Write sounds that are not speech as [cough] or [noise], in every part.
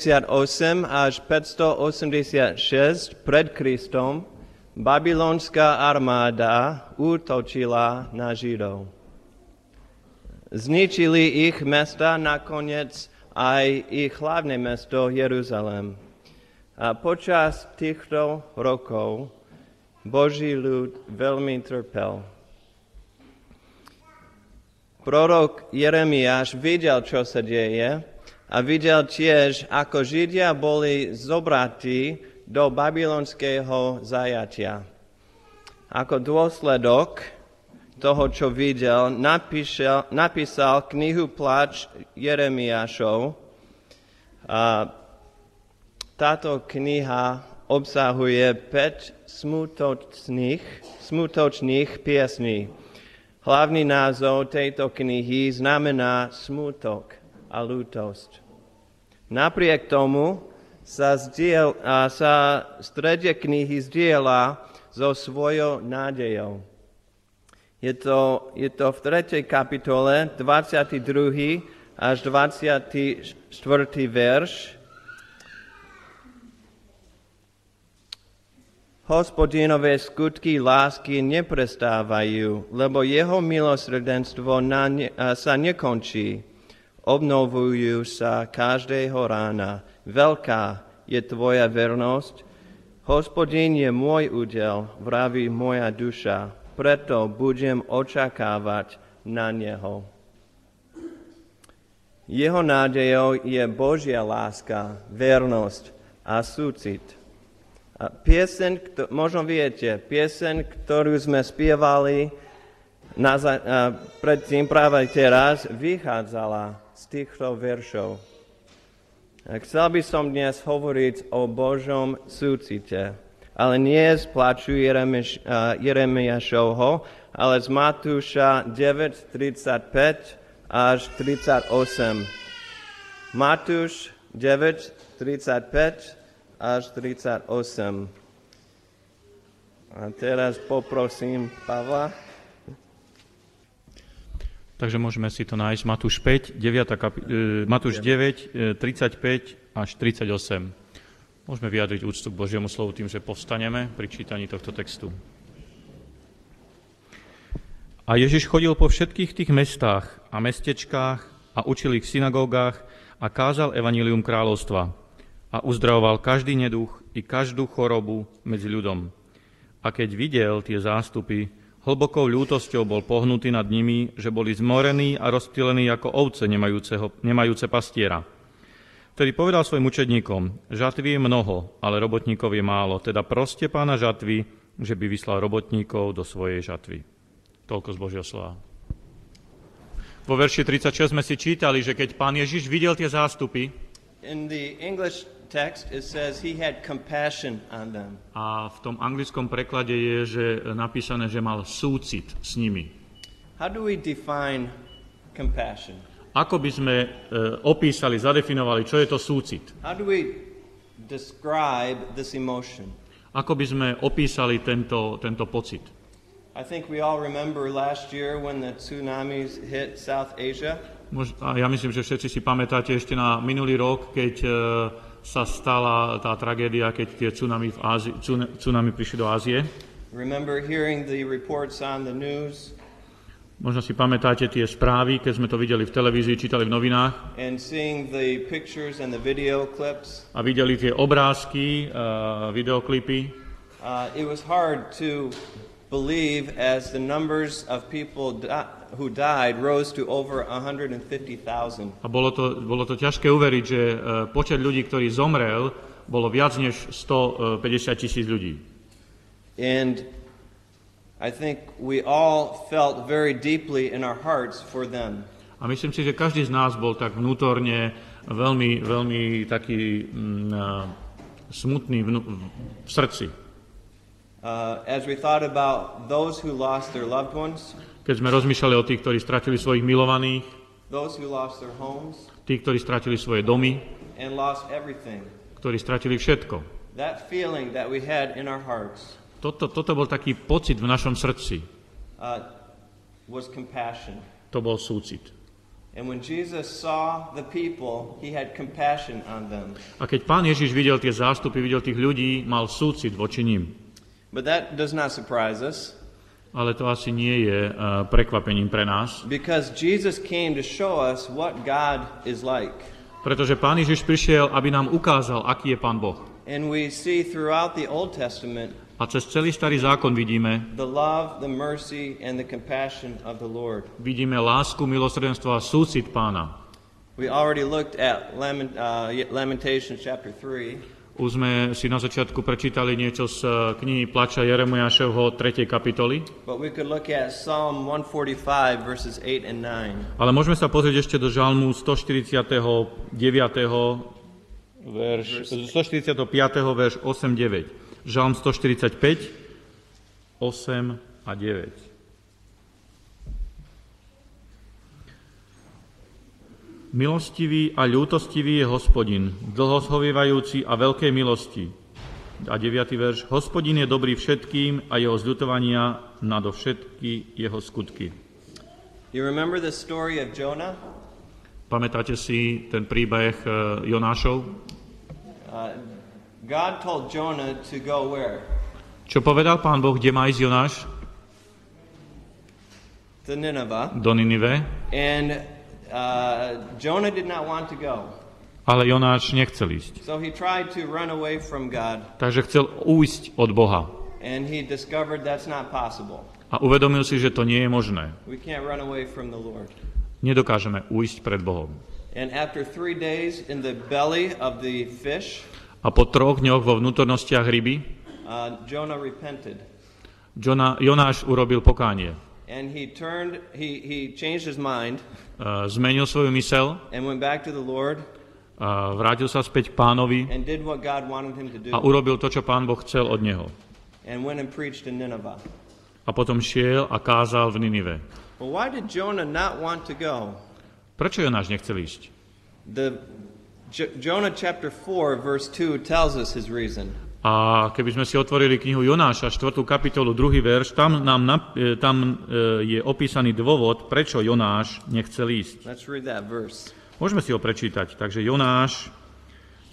58 až 586 pred Kristom babylonská armáda útočila na Židov. Zničili ich mesta, nakoniec aj ich hlavné mesto Jeruzalém. A počas týchto rokov Boží ľud veľmi trpel. Prorok Jeremiáš videl, čo sa deje a videl tiež, ako Židia boli zobratí do babylonského zajatia. Ako dôsledok toho, čo videl, napíšel, napísal knihu Plač Jeremiášov. A táto kniha obsahuje 5 smutočných, smutočných piesní. Hlavný názov tejto knihy znamená smutok a lútosť. Napriek tomu sa, zdiel, a sa strede knihy zdieľa so svojou nádejou. Je to, je to v 3. kapitole 22. až 24. verš. Hospodinové skutky lásky neprestávajú, lebo jeho milosrdenstvo na ne, sa nekončí obnovujú sa každého rána. Veľká je tvoja vernosť. Hospodin je môj údel, vraví moja duša, preto budem očakávať na Neho. Jeho nádejou je Božia láska, vernosť a súcit. A piesen, možno viete, piesen, ktorú sme spievali na, a predtým práve teraz, vychádzala z týchto veršov. Chcel by som dnes hovoriť o Božom súcite, ale nie z plaču Jeremiašovho, ale z Matúša 9.35 až 38. Matúš 9.35 až 38. A teraz poprosím Pavla. Takže môžeme si to nájsť. Matúš 5, 9, kapi- e, Matúš 9, 35 e, až 38. Môžeme vyjadriť úctu k Božiemu slovu tým, že povstaneme pri čítaní tohto textu. A Ježiš chodil po všetkých tých mestách a mestečkách a učil ich v synagógach a kázal evanílium kráľovstva a uzdravoval každý neduch i každú chorobu medzi ľudom. A keď videl tie zástupy, Hlbokou ľútosťou bol pohnutý nad nimi, že boli zmorení a rozptýlení ako ovce nemajúce pastiera. Vtedy povedal svojim učedníkom, žatvy je mnoho, ale robotníkov je málo, teda proste pána žatvy, že by vyslal robotníkov do svojej žatvy. Toľko z Božieho slova. Vo verši 36 sme si čítali, že keď pán Ježiš videl tie zástupy, In the English text it says he had compassion on them. A v tom anglickom preklade je, že napísané, že mal súcit s nimi. How do we define compassion? Ako by sme e, opísali, zadefinovali, čo je to súcit? How do we describe this emotion? Ako by sme opísali tento, tento pocit? I think we all remember last year when the tsunamis hit South Asia. A ja myslím, že všetci si pamätáte ešte na minulý rok, keď e, sa stala tá tragédia, keď tie tsunami, v Ázi, tsunami prišli do Ázie. Remember hearing the reports on the news Možno si pamätáte tie správy, keď sme to videli v televízii, čítali v novinách. and seeing the pictures and the video clips. A videli tie obrázky, uh, videoklipy. Uh, it was hard to believe as the numbers of people di- who died rose to over 150,000. A bolo to, bolo to ťažké uveriť, že uh, počet ľudí, ktorý zomrel, bolo viac než 150 tisíc ľudí. And I think we all felt very deeply in our hearts for them. A myslím si, že každý z nás bol tak vnútorne veľmi, veľmi taký mm, uh, smutný vnú, v srdci. Uh, as we thought about those who lost their loved ones, Keď sme rozmýšľali o tých, ktorí stratili svojich milovaných, tí, ktorí stratili svoje domy, ktorí stratili všetko. that feeling that we had in our hearts Toto, toto bol taký pocit v našom srdci. uh, was compassion. To bol súcit. And when Jesus saw the people, he had compassion on them. A keď pán Ježiš videl tie zástupy, videl tých ľudí, mal súcit voči ním. But that does not surprise us Ale to asi nie je uh, prekvapením pre nás, because Jesus came to show us what God is like. pretože pán Ježiš prišiel, aby nám ukázal, aký je pán Boh. And we see throughout the Old Testament A cez celý starý zákon vidíme, the love, the mercy, and the compassion of the Lord. vidíme lásku, milosrdenstvo a súcit pána. We already looked at Lament, uh, Lamentations chapter 3. Už sme si na začiatku prečítali niečo z eh, knihy Plača Jeremiáševho 3. kapitoly, But we could look at Psalm 145, verses 8 and 9. ale môžeme sa pozrieť ešte do žalmu 149. verš, 145. verš 8-9. Žalm 145, 8 a 9. Milostivý a ľútostivý je hospodin, dlhoshovievajúci a veľkej milosti. A 9. verš. Hospodin je dobrý všetkým a jeho zľutovania nadovšetky jeho skutky. You remember the story of Jonah? Pamätáte si ten príbeh eh, Jonášov? Uh, God told Jonah to go where? Čo povedal pán Boh, kde má ísť Jonáš? To Nineveh. Do Ninive. And uh, Jonah did not want to go. Ale Jonáš nechcel ísť. So he tried to run away from God, Takže chcel újsť od Boha. and he discovered that's not possible. A uvedomil si, že to nie je možné. We can't run away from the Lord. Nedokážeme újsť pred Bohom. And after three days in the belly of the fish, A po troch dňoch vo vnútornostiach ryby uh, Jonah repented. Jona, Jonáš urobil pokánie. And he turned, he, he changed his mind Uh, zmenil svoju mysel, and went back to the Lord uh, vrátil sa späť k pánovi and did what God wanted him to a do urobil to, čo pán Boh chcel od neho. and went and preached in Nineveh. A potom šiel a kázal v Ninive. Well, why did Jonah not want to go? Prečo Jonáš nechcel ísť? The J- Jonah chapter 4 verse 2 tells us his reason. A keby sme si otvorili knihu Jonáša, 4. kapitolu, 2. verš, tam, nám, e, tam e, je opísaný dôvod, prečo Jonáš nechcel ísť. Môžeme si ho prečítať. Takže Jonáš,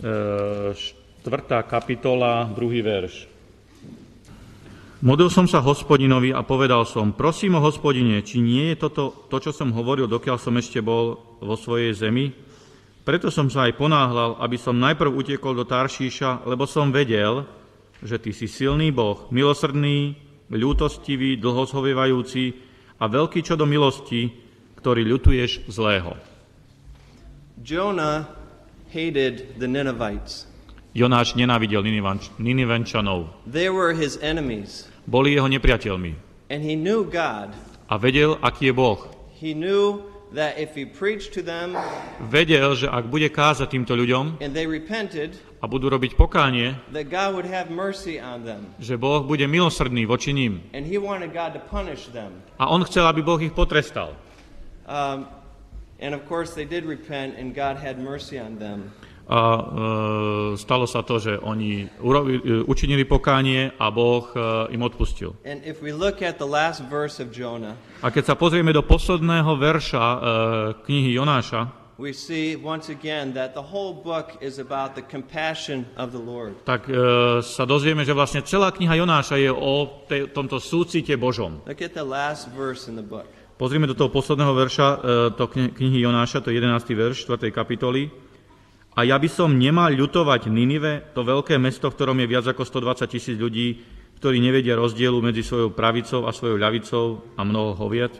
e, 4. kapitola, 2. verš. Modlil som sa hospodinovi a povedal som, prosím o hospodine, či nie je toto to, čo som hovoril, dokiaľ som ešte bol vo svojej zemi? Preto som sa aj ponáhľal, aby som najprv utiekol do Taršíša, lebo som vedel, že ty si silný Boh, milosrdný, ľútostivý, dlhoshovievajúci a veľký čo do milosti, ktorý ľutuješ zlého. Jonah hated the Ninevites. Jonáš nenávidel Ninivenčanov. They were his enemies. Boli jeho nepriateľmi. And he knew God. A vedel, aký je Boh. He knew that if he preached to them Vedel, že ak bude kázať týmto ľuďom and they repented, a budú robiť pokánie, that God would have mercy on them. že Boh bude milosrdný voči ním. And he wanted God to punish them. A on chcel, aby Boh ich potrestal. Um, and of course, they did repent, and God had mercy on them. A e, stalo sa to, že oni urobi, e, učinili pokánie a Boh e, im odpustil. Jonah, A keď sa pozrieme do posledného verša e, knihy Jonáša, we see once again that the whole book is about the compassion of the Lord. tak e, sa dozvieme, že vlastne celá kniha Jonáša je o tej, tomto súcite Božom. Look at the last verse in the book. Pozrime do toho posledného verša, e, to kni- knihy Jonáša, to je 11. verš 4. kapitoly. A ja by som nemal ľutovať Ninive, to veľké mesto, v ktorom je viac ako 120 tisíc ľudí, ktorí nevedia rozdielu medzi svojou pravicou a svojou ľavicou a mnoho hoviet.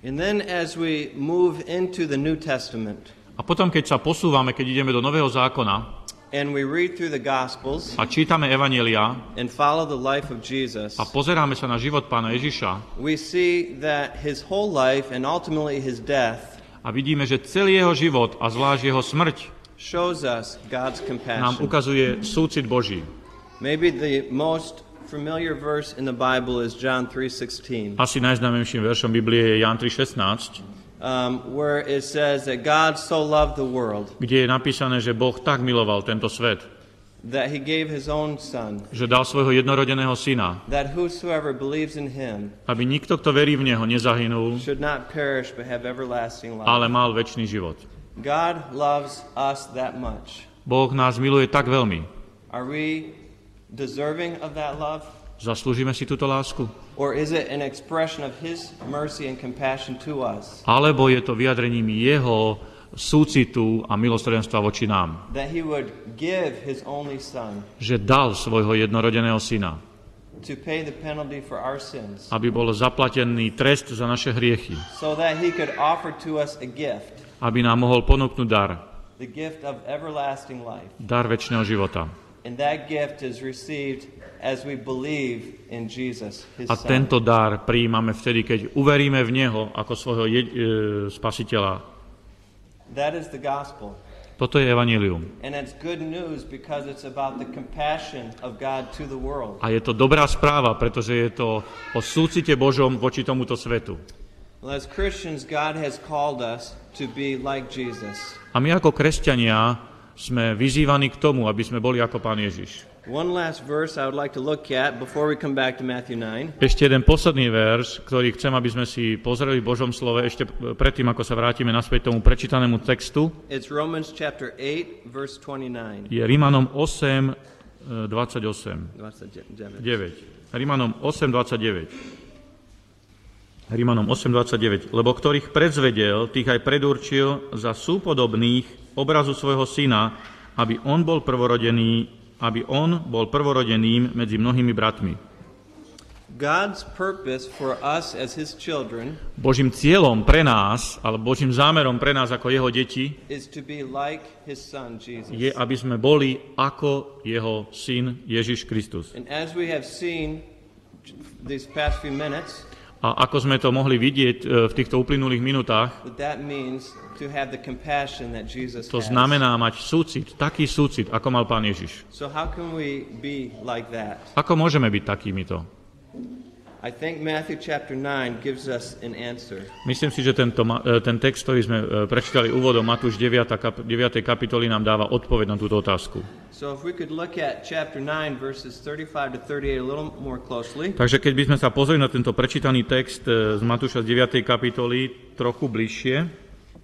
And then as we move into the New Testament A potom, keď sa posúvame, keď ideme do Nového zákona and we read through the Gospels a čítame Evanielia and follow the life of Jesus, a pozeráme sa na život pána Ježiša we see that his whole life and ultimately his death a vidíme, že celý jeho život a zvlášť jeho smrť nám ukazuje súcit Boží. Maybe the most familiar verse in the Bible is John 3:16, Asi najznámejším veršom Biblie je Jan 3.16, um, where it says that God so loved the world kde je napísané, že Boh tak miloval tento svet, that he gave his own son, že dal svojho jednorodeného syna, that whosoever believes in him aby nikto, kto verí v Neho, nezahynul, should not perish but have everlasting life. ale mal väčší život. God loves us that much. Boh nás miluje tak veľmi. Are we deserving of that love? Zaslúžime si túto lásku? Or is it an expression of his mercy and compassion to us? Alebo je to vyjadrením Jeho súcitu a milosrdenstva voči nám? That he would give his only son Že dal svojho jednorodeného syna, to pay the penalty for our sins aby bol zaplatený trest za naše hriechy, so that he could offer to us a gift, aby nám mohol ponúknuť dar, dar väčšného života. And that gift is received as we believe in Jesus, his A tento dar prijímame vtedy, keď uveríme v Neho ako svojho je, e, spasiteľa. That is the gospel. Toto je world. A je to dobrá správa, pretože je to o súcite Božom voči tomuto svetu. A my ako kresťania sme vyzývaní k tomu, aby sme boli ako Pán Ježiš. One last verse I would like to look at before we come back to Matthew 9. Ešte jeden posledný verš, ktorý chcem, aby sme si pozreli v Božom slove, ešte predtým, ako sa vrátime naspäť tomu prečítanému textu, It's Romans chapter 8, verse 29. je Rímanom 8, e, 28. 29. 9. Rímanom 8.29. Rímanom 8.29. Lebo ktorých predzvedel, tých aj predurčil za súpodobných obrazu svojho syna, aby on bol prvorodený, aby on bol prvorodeným medzi mnohými bratmi. God's purpose for us as his children Božím cieľom pre nás, alebo Božím zámerom pre nás ako jeho deti, is to be like his son Jesus. je, aby sme boli ako jeho syn Ježiš Kristus. And as we have seen these past few minutes, A ako sme to mohli vidieť e, v týchto uplynulých minutách, to znamená mať súcit, taký súcit, ako mal Pán Ježiš. Ako môžeme byť takýmito? I think Matthew chapter 9 gives us an answer. Myslím si, že tento, e, ten text, ktorý sme e, prečítali úvodom Matúš 9. Kap- 9. kapitoly, nám dáva odpoveď na túto otázku. So if we could look at chapter 9 verses 35 to 38 a little more closely. Takže keď by sme sa pozreli na tento prečítaný text e, z Matúša z 9. kapitoly trochu bližšie,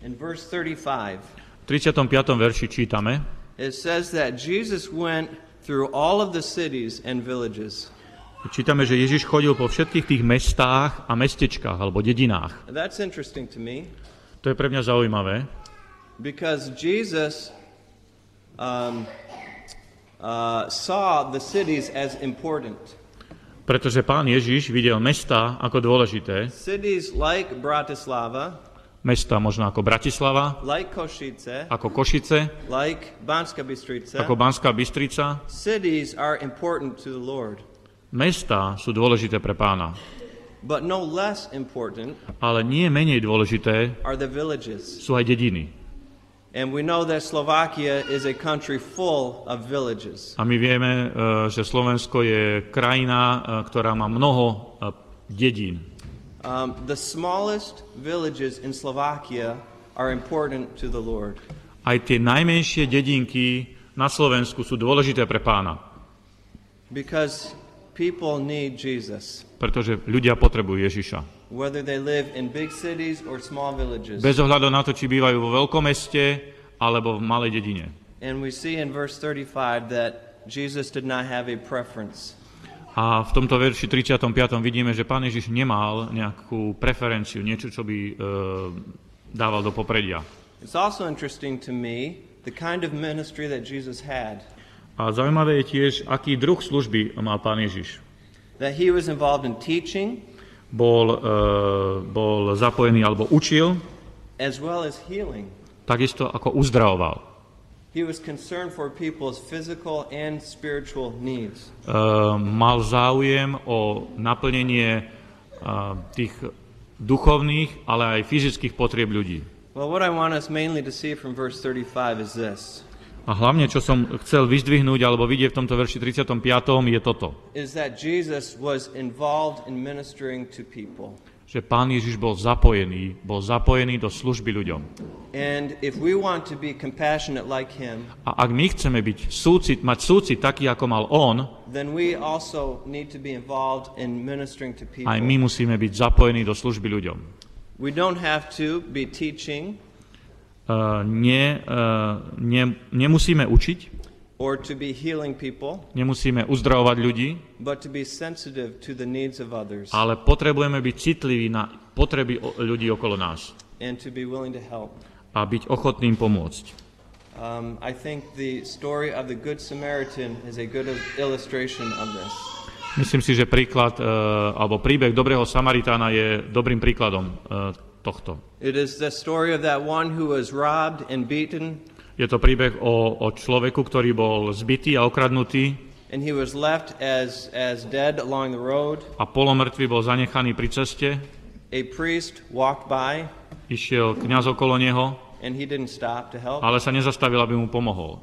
In verse 35, v 35. verši čítame, it says that Jesus went through all of the cities and villages. Čítame, že Ježiš chodil po všetkých tých mestách a mestečkách alebo dedinách. And that's interesting to me To je pre mňa zaujímavé, because Jesus um, uh, saw the cities as important. pretože pán Ježiš videl mesta ako dôležité, Cities like Bratislava, mesta možno ako Bratislava, like Košice, ako Košice, like Banska Bystrica. ako Banská Bystrica. Cities are important to the Lord, Mesta sú dôležité pre pána, but no less important ale nie menej dôležité are the villages. sú aj dediny. And we know that Slovakia is a country full of villages. A my vieme, e, že Slovensko je krajina, e, ktorá má mnoho e, dedín. Um, the smallest villages in Slovakia are important to the Lord. Aj tie najmenšie dedinky na Slovensku sú dôležité pre pána, Because people need Jesus, pretože ľudia potrebujú Ježiša. whether they live in big cities or small villages. Bez ohľadu na to, či bývajú vo veľkomeste alebo v malej dedine. And we see in verse 35 that Jesus did not have a preference. A v tomto verši 35. vidíme, že pán Ježiš nemal nejakú preferenciu, niečo, čo by e, dával do popredia. It's also interesting to me the kind of ministry that Jesus had. A zaujímavé je tiež, aký druh služby mal pán Ježiš. That he was involved in teaching Bol, e, bol zapojený alebo učil, as well as healing. takisto ako uzdravoval. He was concerned for people's physical and spiritual needs. E, mal záujem o naplnenie e, tých duchovných, ale aj fyzických potrieb ľudí. Well, what I want us mainly to see from verse 35 is this A hlavne, čo som chcel vyzdvihnúť alebo vidieť v tomto verši 35. je toto. is that Jesus was involved in ministering to people. že Pán Ježiš bol zapojený, bol zapojený do služby ľuďom. And if we want to be compassionate like him, A ak my chceme byť súcit, mať súcit taký, ako mal on, then we also need to be involved in ministering to people. aj my musíme byť zapojení do služby ľuďom. We don't have to be teaching Nie, uh, nie, nemusíme učiť, or to be healing people, nemusíme uzdravovať ľudí, but to be sensitive to the needs of others ale potrebujeme byť citliví na potreby ľudí okolo nás and to be willing to help. a byť ochotným pomôcť. Um, I think the story of the Good Samaritan is a good illustration of this. Myslím si, že príklad, uh, alebo príbeh dobrého Samaritána je dobrým príkladom uh, tohto. It is the story of that one who was robbed and beaten, Je to príbeh o, o človeku, ktorý bol zbytý a okradnutý and he was left as, as dead along the road. a polomrtvý bol zanechaný pri ceste. A priest walked by, Išiel kňaz okolo neho, and he didn't stop to help. ale sa nezastavil, aby mu pomohol.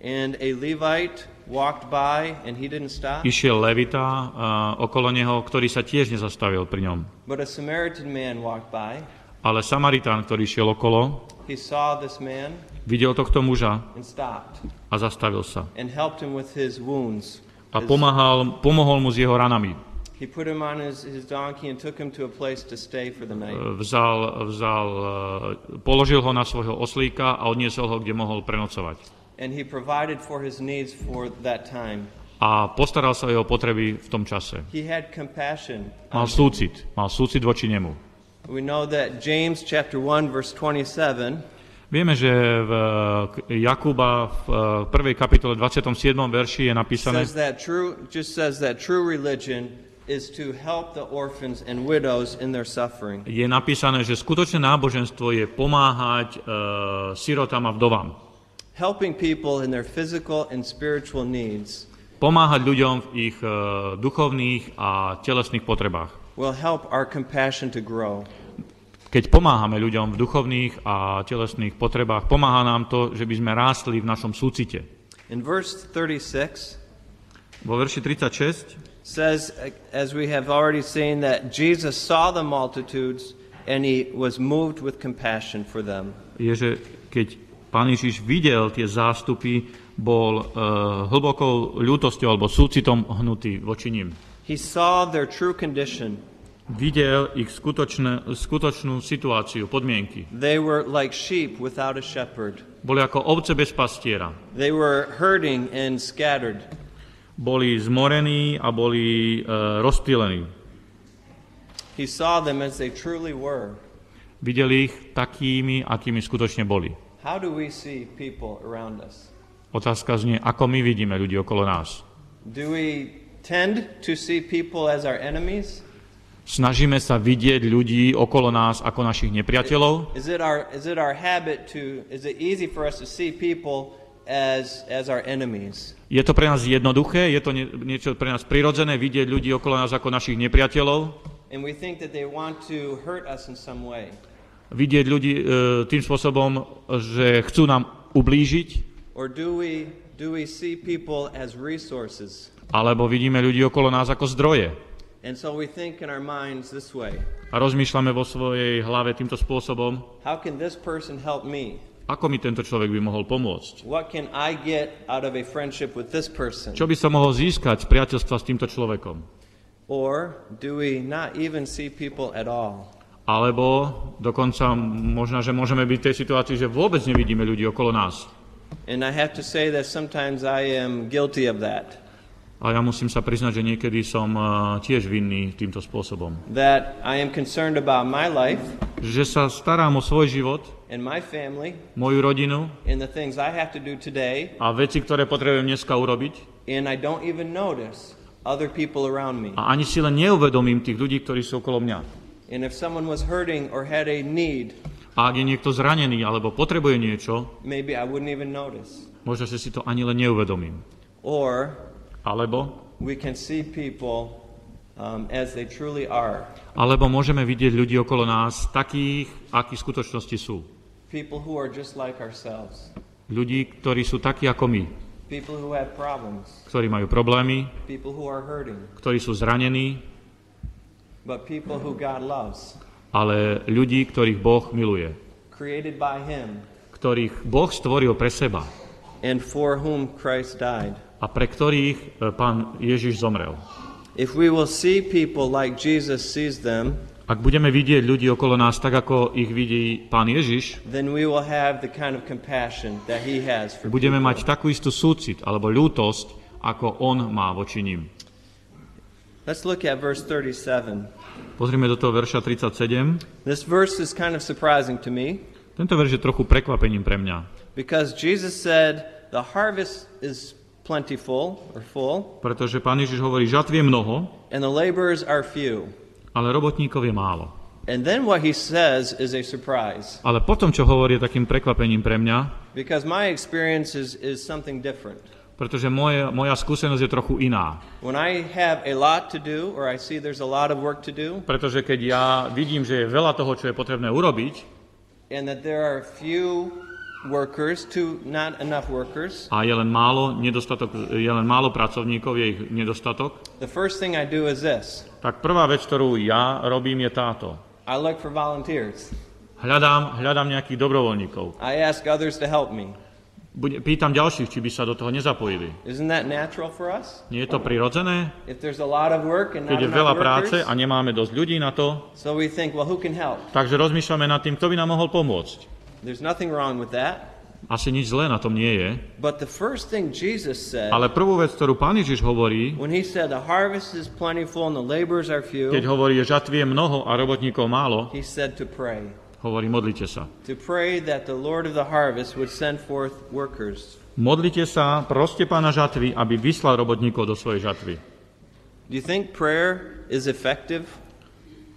And a Levite walked by, and he didn't stop. Išiel Levita uh, okolo neho, ktorý sa tiež nezastavil pri ňom. But a Samaritan man walked by. Ale Samaritán, ktorý šiel okolo, He saw this man videl tohto muža and stopped a zastavil sa. and helped him with his wounds. A pomáhal, pomohol mu s jeho ranami. He put him on his, his donkey and took him to a place to stay for the night. Vzal, vzal, uh, položil ho na svojho oslíka a odniesol ho, kde mohol prenocovať. And he provided for his needs for that time. A postaral sa o jeho potreby v tom čase. He had compassion. Mal súcit, mal súcit voči nemu. We know that James chapter 1 verse 27 Vieme, že v eh, Jakuba v eh, 1. kapitole 27. verši je napísané, says that true just says that true religion is to help the orphans and widows in their suffering. je napísané, že skutočné náboženstvo je pomáhať uh, sirotám a vdovám. Helping people in their physical and spiritual needs Pomáhať ľuďom v ich uh, duchovných a telesných potrebách. will help our compassion to grow. Keď pomáhame ľuďom v duchovných a telesných potrebách, pomáha nám to, že by sme rástli v našom súcite. In verse 36 Vo verši 36 says as we have already seen that Jesus saw the multitudes and he was moved with compassion for them. je, že keď Pán Ježiš videl tie zástupy, bol uh, hlbokou ľútosťou alebo súcitom hnutý voči ním. He saw their true condition. Videl ich skutočné, skutočnú situáciu, podmienky. They were like sheep without a shepherd. Boli ako ovce bez pastiera. They were hurting and scattered. Boli zmorení a boli uh, rozptýlení. He saw them as they truly were. Videl ich takými, akými skutočne boli. How do we see people around us? Otázka znie, ako my vidíme ľudí okolo nás. Do we tend to see people as our enemies? Snažíme sa vidieť ľudí okolo nás ako našich nepriateľov? Is it our is it our habit to is it easy for us to see people as as our enemies? Je to pre nás jednoduché? Je to nie, niečo pre nás prirodzené vidieť ľudí okolo nás ako našich nepriateľov? And we think that they want to hurt us in some way. Vidieť ľudí e, tým spôsobom, že chcú nám ublížiť? Or do we do we see people as resources? Alebo vidíme ľudí okolo nás ako zdroje? And so we think in our minds this way. A rozmýšľame vo svojej hlave týmto spôsobom, How can this person help me? ako mi tento človek by mohol pomôcť? What can I get out of a friendship with this person? Čo by som mohol získať z priateľstva s týmto človekom? Or do we not even see people at all? Alebo dokonca možno, že môžeme byť v tej situácii, že vôbec nevidíme ľudí okolo nás. And I have to say that sometimes I am guilty of that. A ja musím sa priznať, že niekedy som eh, tiež vinný týmto spôsobom. That I am concerned about my life Že sa starám o svoj život, and my family moju rodinu and the things I have to do today, a veci, ktoré potrebujem dneska urobiť and I don't even notice other people around me. a ani si len neuvedomím tých ľudí, ktorí sú okolo mňa. And if someone was hurting or had a need, A ak je niekto zranený alebo potrebuje niečo, maybe I wouldn't even notice. možno, že si to ani len neuvedomím. Or Alebo, we can see people um, as they truly are. alebo môžeme vidieť ľudí okolo nás takých, akí v skutočnosti sú. People who are just like ourselves. Ľudí, ktorí sú takí ako my, People who have problems. ktorí majú problémy, People who are hurting. ktorí sú zranení, but people who God loves, ale ľudí, ktorých Boh miluje, created by Him, ktorých Boh stvoril pre seba and for whom Christ died. a pre ktorých e, pán Ježiš zomrel. If we will see people like Jesus sees them, Ak budeme vidieť ľudí okolo nás tak, ako ich vidí pán Ježiš, kind of budeme people. mať takú istú súcit alebo ľútosť, ako on má voči ním. Let's look at verse 37. Pozrime do toho verša 37. This verse is kind of surprising to me Tento verš je trochu prekvapením pre mňa, because Jesus said, The harvest is plentiful or full, pretože pán Ježiš hovorí, žatv je mnoho, and the laborers are few. ale robotníkov je málo. And then what he says is a surprise Ale potom, čo hovorí, je takým prekvapením pre mňa, because my experience is, is something different. Pretože moje, moja skúsenosť je trochu iná. When I have a lot to do or I see there's a lot of work to do Pretože keď ja vidím, že je veľa toho, čo je potrebné urobiť and that there are few workers, to not enough workers, a je len málo, nedostatok, je len málo pracovníkov, je ich nedostatok, the first thing I do is this. tak prvá vec, ktorú ja robím, je táto. I look for volunteers. Hľadám, hľadám nejakých dobrovoľníkov. I ask others to help me. Bude, pýtam ďalších, či by sa do toho nezapojili. Nie je to prirodzené, keď je veľa práce a nemáme dosť ľudí na to, so we think, well, who can help? takže rozmýšľame nad tým, kto by nám mohol pomôcť. There's nothing wrong with that. Asi nič zlé na tom nie je, But the first thing Jesus said ale prvú vec, ktorú pán Ježiš hovorí, keď hovorí, že žatvy je mnoho a robotníkov málo, hovorí, modlite sa. To pray that the Lord of the harvest would send forth workers. Modlite sa, proste pána žatvy, aby vyslal robotníkov do svojej žatvy. Do you think prayer is effective?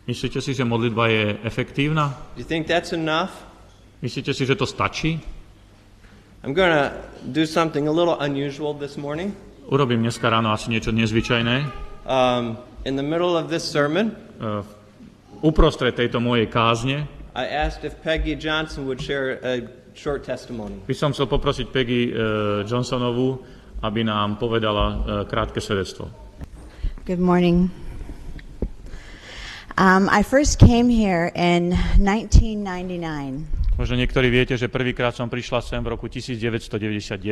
Myslíte si, že modlitba je efektívna? Do you think that's enough? Myslíte si, že to stačí? I'm going to do something a little unusual this morning. Urobím dneska ráno asi niečo nezvyčajné. Um, in the middle of this sermon, E, Uprostred tejto mojej kázne I asked if Peggy Johnson would share a short testimony. by som chcel poprosiť Peggy e, Johnsonovú, aby nám povedala e, krátke svedectvo. Good morning. Um, I first came here in 1999. Možno niektorí viete, že prvýkrát som prišla sem v roku 1999.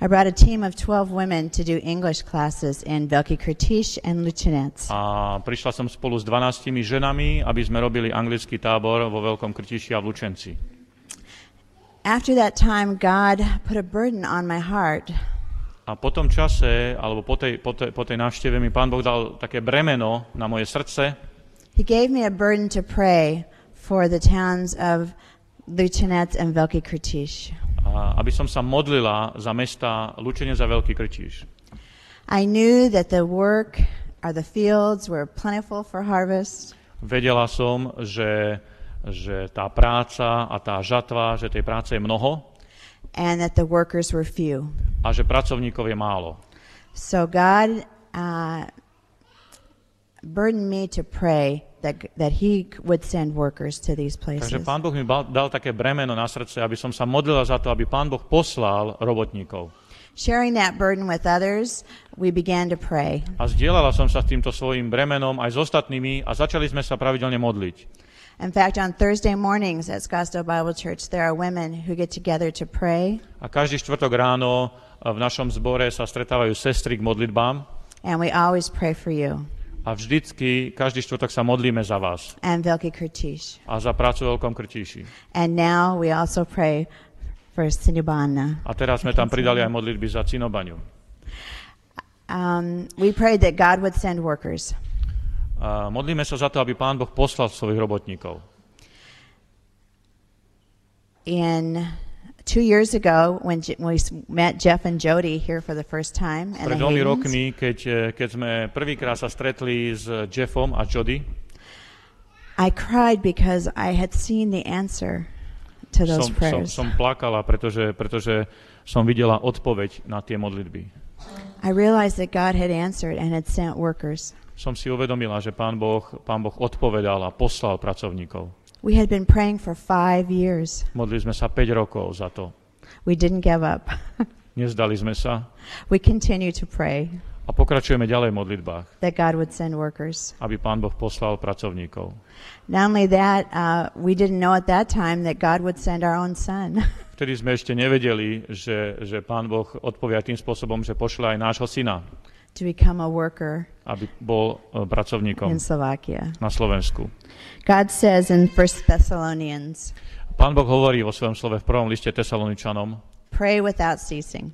I brought a team of 12 women to do English classes in Velký Krtiš and Luchenec. A prišla som spolu s 12 ženami, aby sme robili anglický tábor vo Veľkom Krtiši a v Lučenci. After that time, God put a burden on my heart A po tom čase, alebo po tej, po tej, po tej návšteve mi Pán Boh dal také bremeno na moje srdce, He gave me a burden to pray for the towns of Luchenec and Velký Krtiš. a aby som sa modlila za mesta Lučenec a Veľký Krtiš. I knew that the work or the fields were plentiful for harvest. Vedela som, že, že tá práca a tá žatva, že tej práce je mnoho and that the workers were few. a že pracovníkov je málo. So God uh, burdened me to pray that, that He would send workers to these places. Takže Pán Boh mi dal také bremeno na srdce, aby som sa modlila za to, aby Pán Boh poslal robotníkov. Sharing that burden with others, we began to pray. A zdieľala som sa s týmto svojim bremenom aj s ostatnými a začali sme sa pravidelne modliť. In fact, on Thursday mornings at Scottsdale Bible Church, there are women who get together to pray, A každý štvrtok ráno v našom zbore sa stretávajú sestry k modlitbám and we always pray for you a vždycky, každý štvrtok sa modlíme za vás and Velký Krtiš. a za prácu v Veľkom Krtíši. And now we also pray for Sinubana. A teraz sme tam pridali aj modlitby za Cinobaňu. Um, we prayed that God would send workers. A modlíme sa za to, aby Pán Boh poslal svojich robotníkov. In two years ago, when, when we met Jeff and Jody here for the first time, and Pred dvomi rokmi, keď, eh, keď sme prvýkrát sa stretli s Jeffom a Jody, I cried because I had seen the answer to those som, som, prayers. som plakala, pretože, pretože som videla odpoveď na tie modlitby. I realized that God had answered and had sent workers. Som si uvedomila, že Pán Boh, Pán boh odpovedal a poslal pracovníkov. We had been praying for five years. Modlili sme sa 5 rokov za to. We didn't give up. [laughs] Nezdali sme sa we continue to pray. A pokračujeme ďalej v modlitbách, that God would send workers. aby Pán Boh poslal pracovníkov. Not only that, uh, we didn't know at that time that God would send our own son. [laughs] Vtedy sme ešte nevedeli, že, že Pán Boh odpovia tým spôsobom, že pošle aj nášho syna, to become a worker aby bol e, pracovníkom in Slovakia. na Slovensku. God says in 1 Thessalonians, Pán Boh hovorí vo svojom slove v prvom liste Tesaloničanom, pray without ceasing.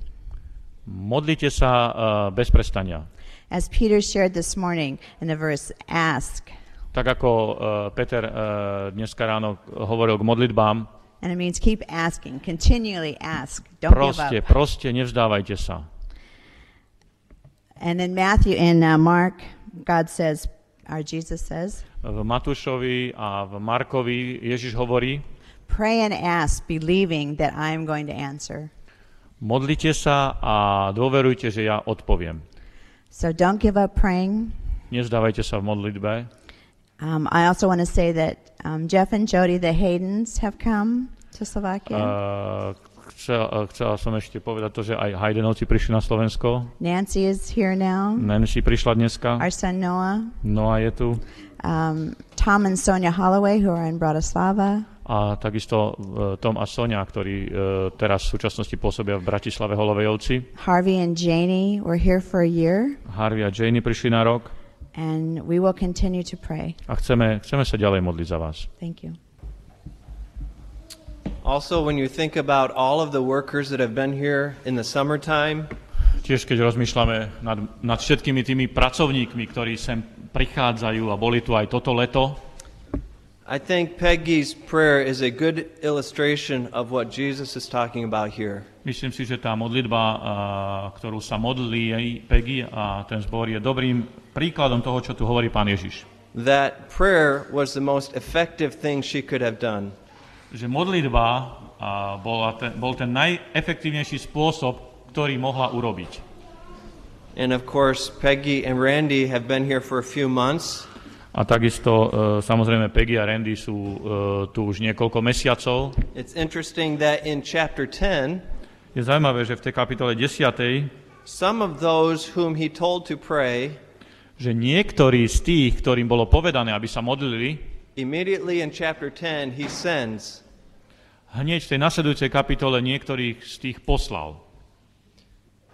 modlite sa uh, bez prestania. As Peter shared this morning in the verse, ask. Tak ako uh, Peter uh, dneska ráno hovoril k modlitbám, And it means keep asking, continually ask. Don't proste, give up. proste nevzdávajte sa. And in Matthew, in uh, Mark, God says, or Jesus says, V Matúšovi a v Markovi Ježiš hovorí, pray and ask, believing that I am going to answer. modlite sa a dôverujte, že ja odpoviem. So don't give up praying. Nevzdávajte sa v modlitbe. Um, I also want to say that um, Jeff and Jody, the Haydens, have come to Slovakia. Uh, chcel, uh, chcela som ešte povedať to, že aj Haydenovci prišli na Slovensko. Nancy is here now. Nancy prišla dneska. Our son Noah. Noa je tu. Um, Tom and Sonia Holloway, who are in Bratislava. A takisto uh, Tom a Sonia, ktorí uh, teraz v súčasnosti pôsobia v Bratislave Holovejovci. Harvey and Janie were here for a year, Harvey a Janie prišli na rok and we will continue to pray. a chceme, chceme sa ďalej modliť za vás. Thank you. Also, when you think about all of the workers that have been here in the summertime, Tiež keď rozmýšľame nad, nad všetkými tými pracovníkmi, ktorí sem prichádzajú a boli tu aj toto leto, I think Peggy's prayer is a good illustration of what Jesus is talking about here. myslím si, že tá modlitba, ktorú sa modlí Peggy a ten zbor je dobrým príkladom toho, čo tu hovorí pán Ježiš. That prayer was the most effective thing she could have done. Že modlitba bola ten, bol ten najefektívnejší spôsob, ktorý mohla urobiť. And of course, Peggy and Randy have been here for a few months, A takisto e, samozrejme Peggy a Randy sú e, tu už niekoľko mesiacov. It's interesting that in chapter 10, Je zaujímavé, že v tej kapitole 10. some of those whom he told to pray, že niektorí z tých, ktorým bolo povedané, aby sa modlili, immediately in chapter 10, he sends. Hneď v tej nasledujúcej kapitole niektorých z tých poslal.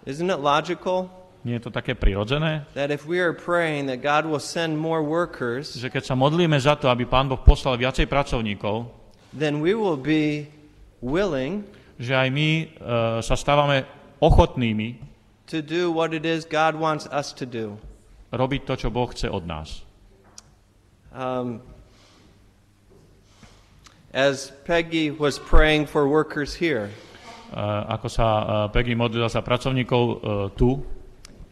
Isn't it logical Nie je to také prirodzené? that if we are praying that God will send more workers, Že keď sa modlíme za to, aby Pán Boh poslal viacej pracovníkov, then we will be willing že aj my e, sa stávame ochotnými to do what it is God wants us to do. robiť to, čo Boh chce od nás. Um, as Peggy was praying for workers here, E, ako sa e, Peggy modlila za pracovníkov e, tu,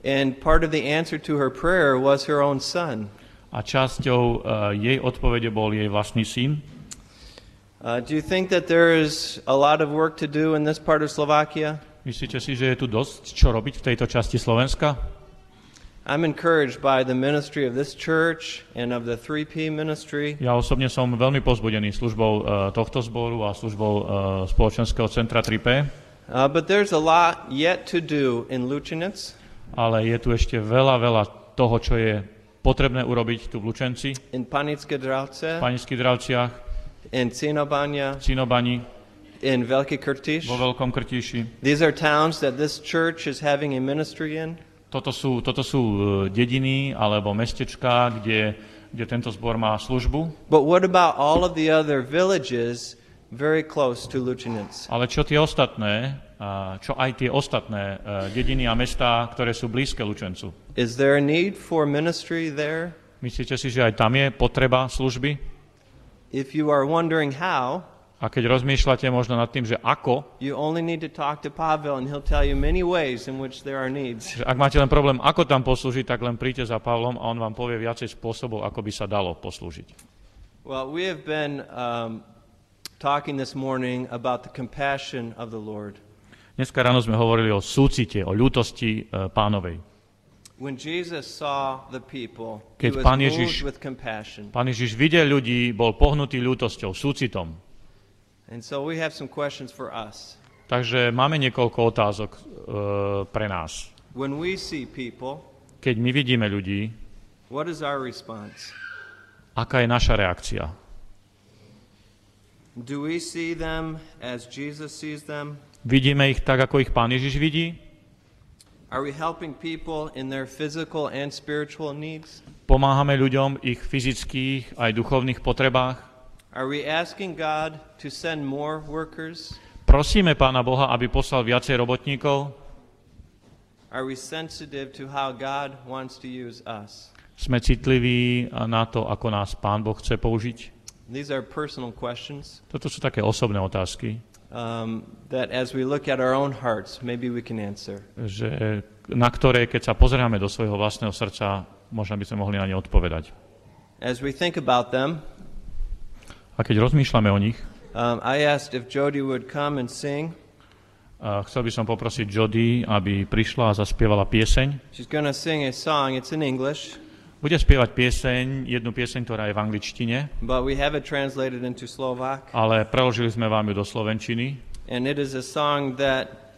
and part of the answer to her prayer was her own son. a časťou e, jej odpovede bol jej vlastný syn. Uh, do you think that there is a lot of work to do in this part of Slovakia? Myslíte si, že je tu dosť čo robiť v tejto časti Slovenska? I'm encouraged by the ministry of this church and of the 3P ministry. Ja osobne som veľmi pozbudený službou uh, tohto zboru a službou uh, spoločenského centra 3P, Uh, but there's a lot yet to do in Luchinitz, ale je tu ešte veľa, veľa toho, čo je potrebné urobiť tu v Lučenci, in Panitske v Dravce, Panických Dravciach, in Cinobania, Cinobani, in Velki Kurtish. vo Veľkom Krtíši. These are towns that this church is having a ministry in. Toto sú, toto sú uh, dediny alebo mestečká, kde, kde tento zbor má službu. But what about all of the other villages very close to Luchinitz? Ale čo tie ostatné, čo aj tie ostatné uh, dediny a mestá, ktoré sú blízke Lučencu? Is there a need for ministry there? Myslíte si, že aj tam je potreba služby? If you are wondering how, A keď rozmýšľate možno nad tým, že ako, you only need to talk to Pavel and he'll tell you many ways in which there are needs. že ak máte len problém, ako tam poslúžiť, tak len príďte za Pavlom a on vám povie viacej spôsobov, ako by sa dalo poslúžiť. Well, we have been um, talking this morning about the compassion of the Lord. Dneska ráno sme hovorili o súcite, o ľútosti e, pánovej. When Jesus saw the people, he Keď was Pán moved Ježiš- with compassion. Pán Ježiš videl ľudí, bol pohnutý ľútosťou, súcitom. And so we have some questions for us. Takže máme niekoľko otázok e, pre nás. When we see people, keď my vidíme ľudí, what is our response? aká je naša reakcia? Do we see them as Jesus sees them? Vidíme ich tak, ako ich Pán Ježiš vidí? Are we helping people in their physical and spiritual needs? Pomáhame ľuďom ich fyzických aj duchovných potrebách? Are we asking God to send more workers? Prosíme Pána Boha, aby poslal viacej robotníkov? Are we sensitive to how God wants to use us? Sme citliví na to, ako nás Pán Boh chce použiť? These are personal questions Toto sú také osobné otázky, um, that as we look at our own hearts, maybe we can answer. že, na ktoré, keď sa pozrieme do svojho vlastného srdca, možno by sme mohli na ne odpovedať. As we think about them, A keď rozmýšľame o nich, um, I asked if Jody would come and sing. a chcel by som poprosiť Jody, aby prišla a zaspievala pieseň. She's to sing a song. It's in English, Bude spievať pieseň, jednu pieseň, ktorá je v angličtine, but we have it translated into Slovak. ale preložili sme vám ju do slovenčiny. And it is a song that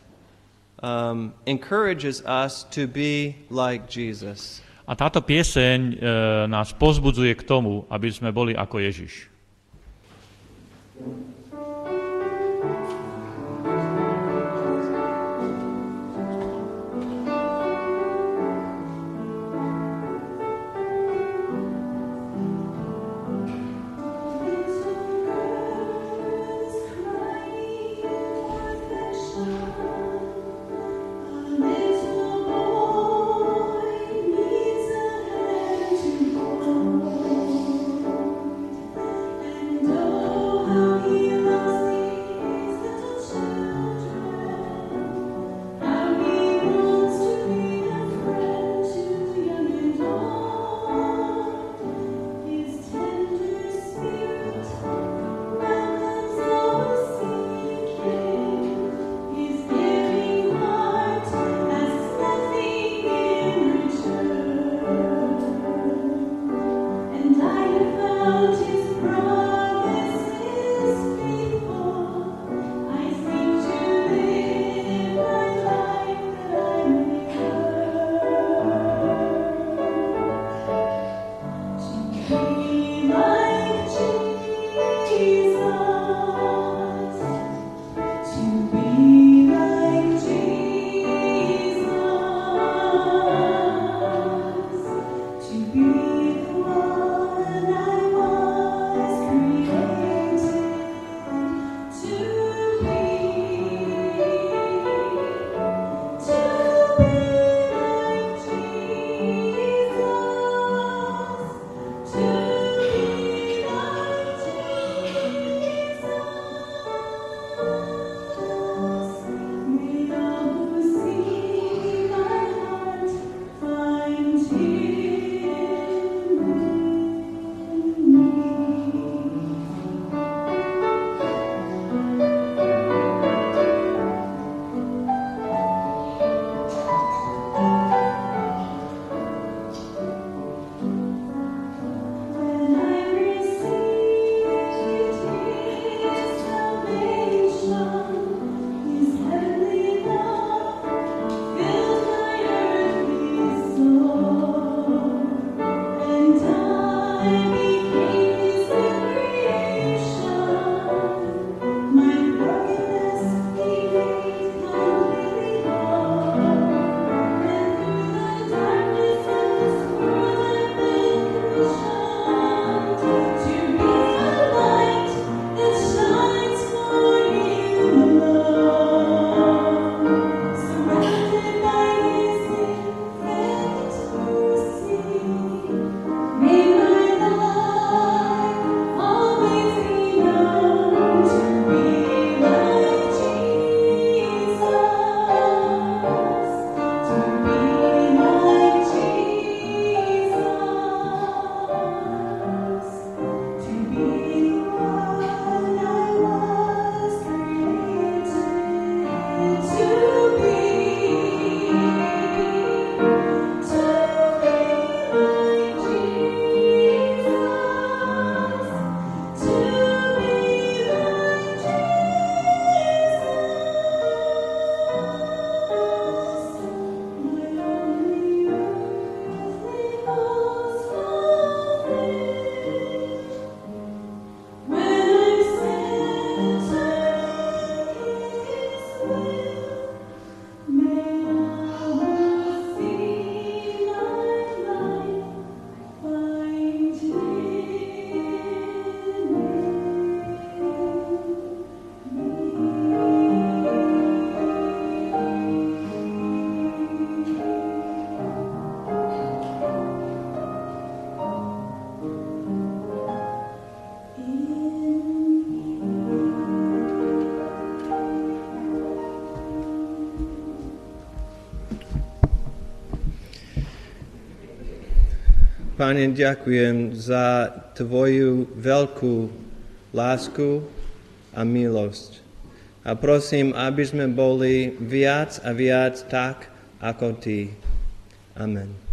um, encourages us to be like Jesus. A táto pieseň e, nás pozbudzuje k tomu, aby sme boli ako Ježiš. Amém. Pane, ďakujem za Tvoju veľkú lásku a milosť. A prosím, aby sme boli viac a viac tak, ako Ty. Amen.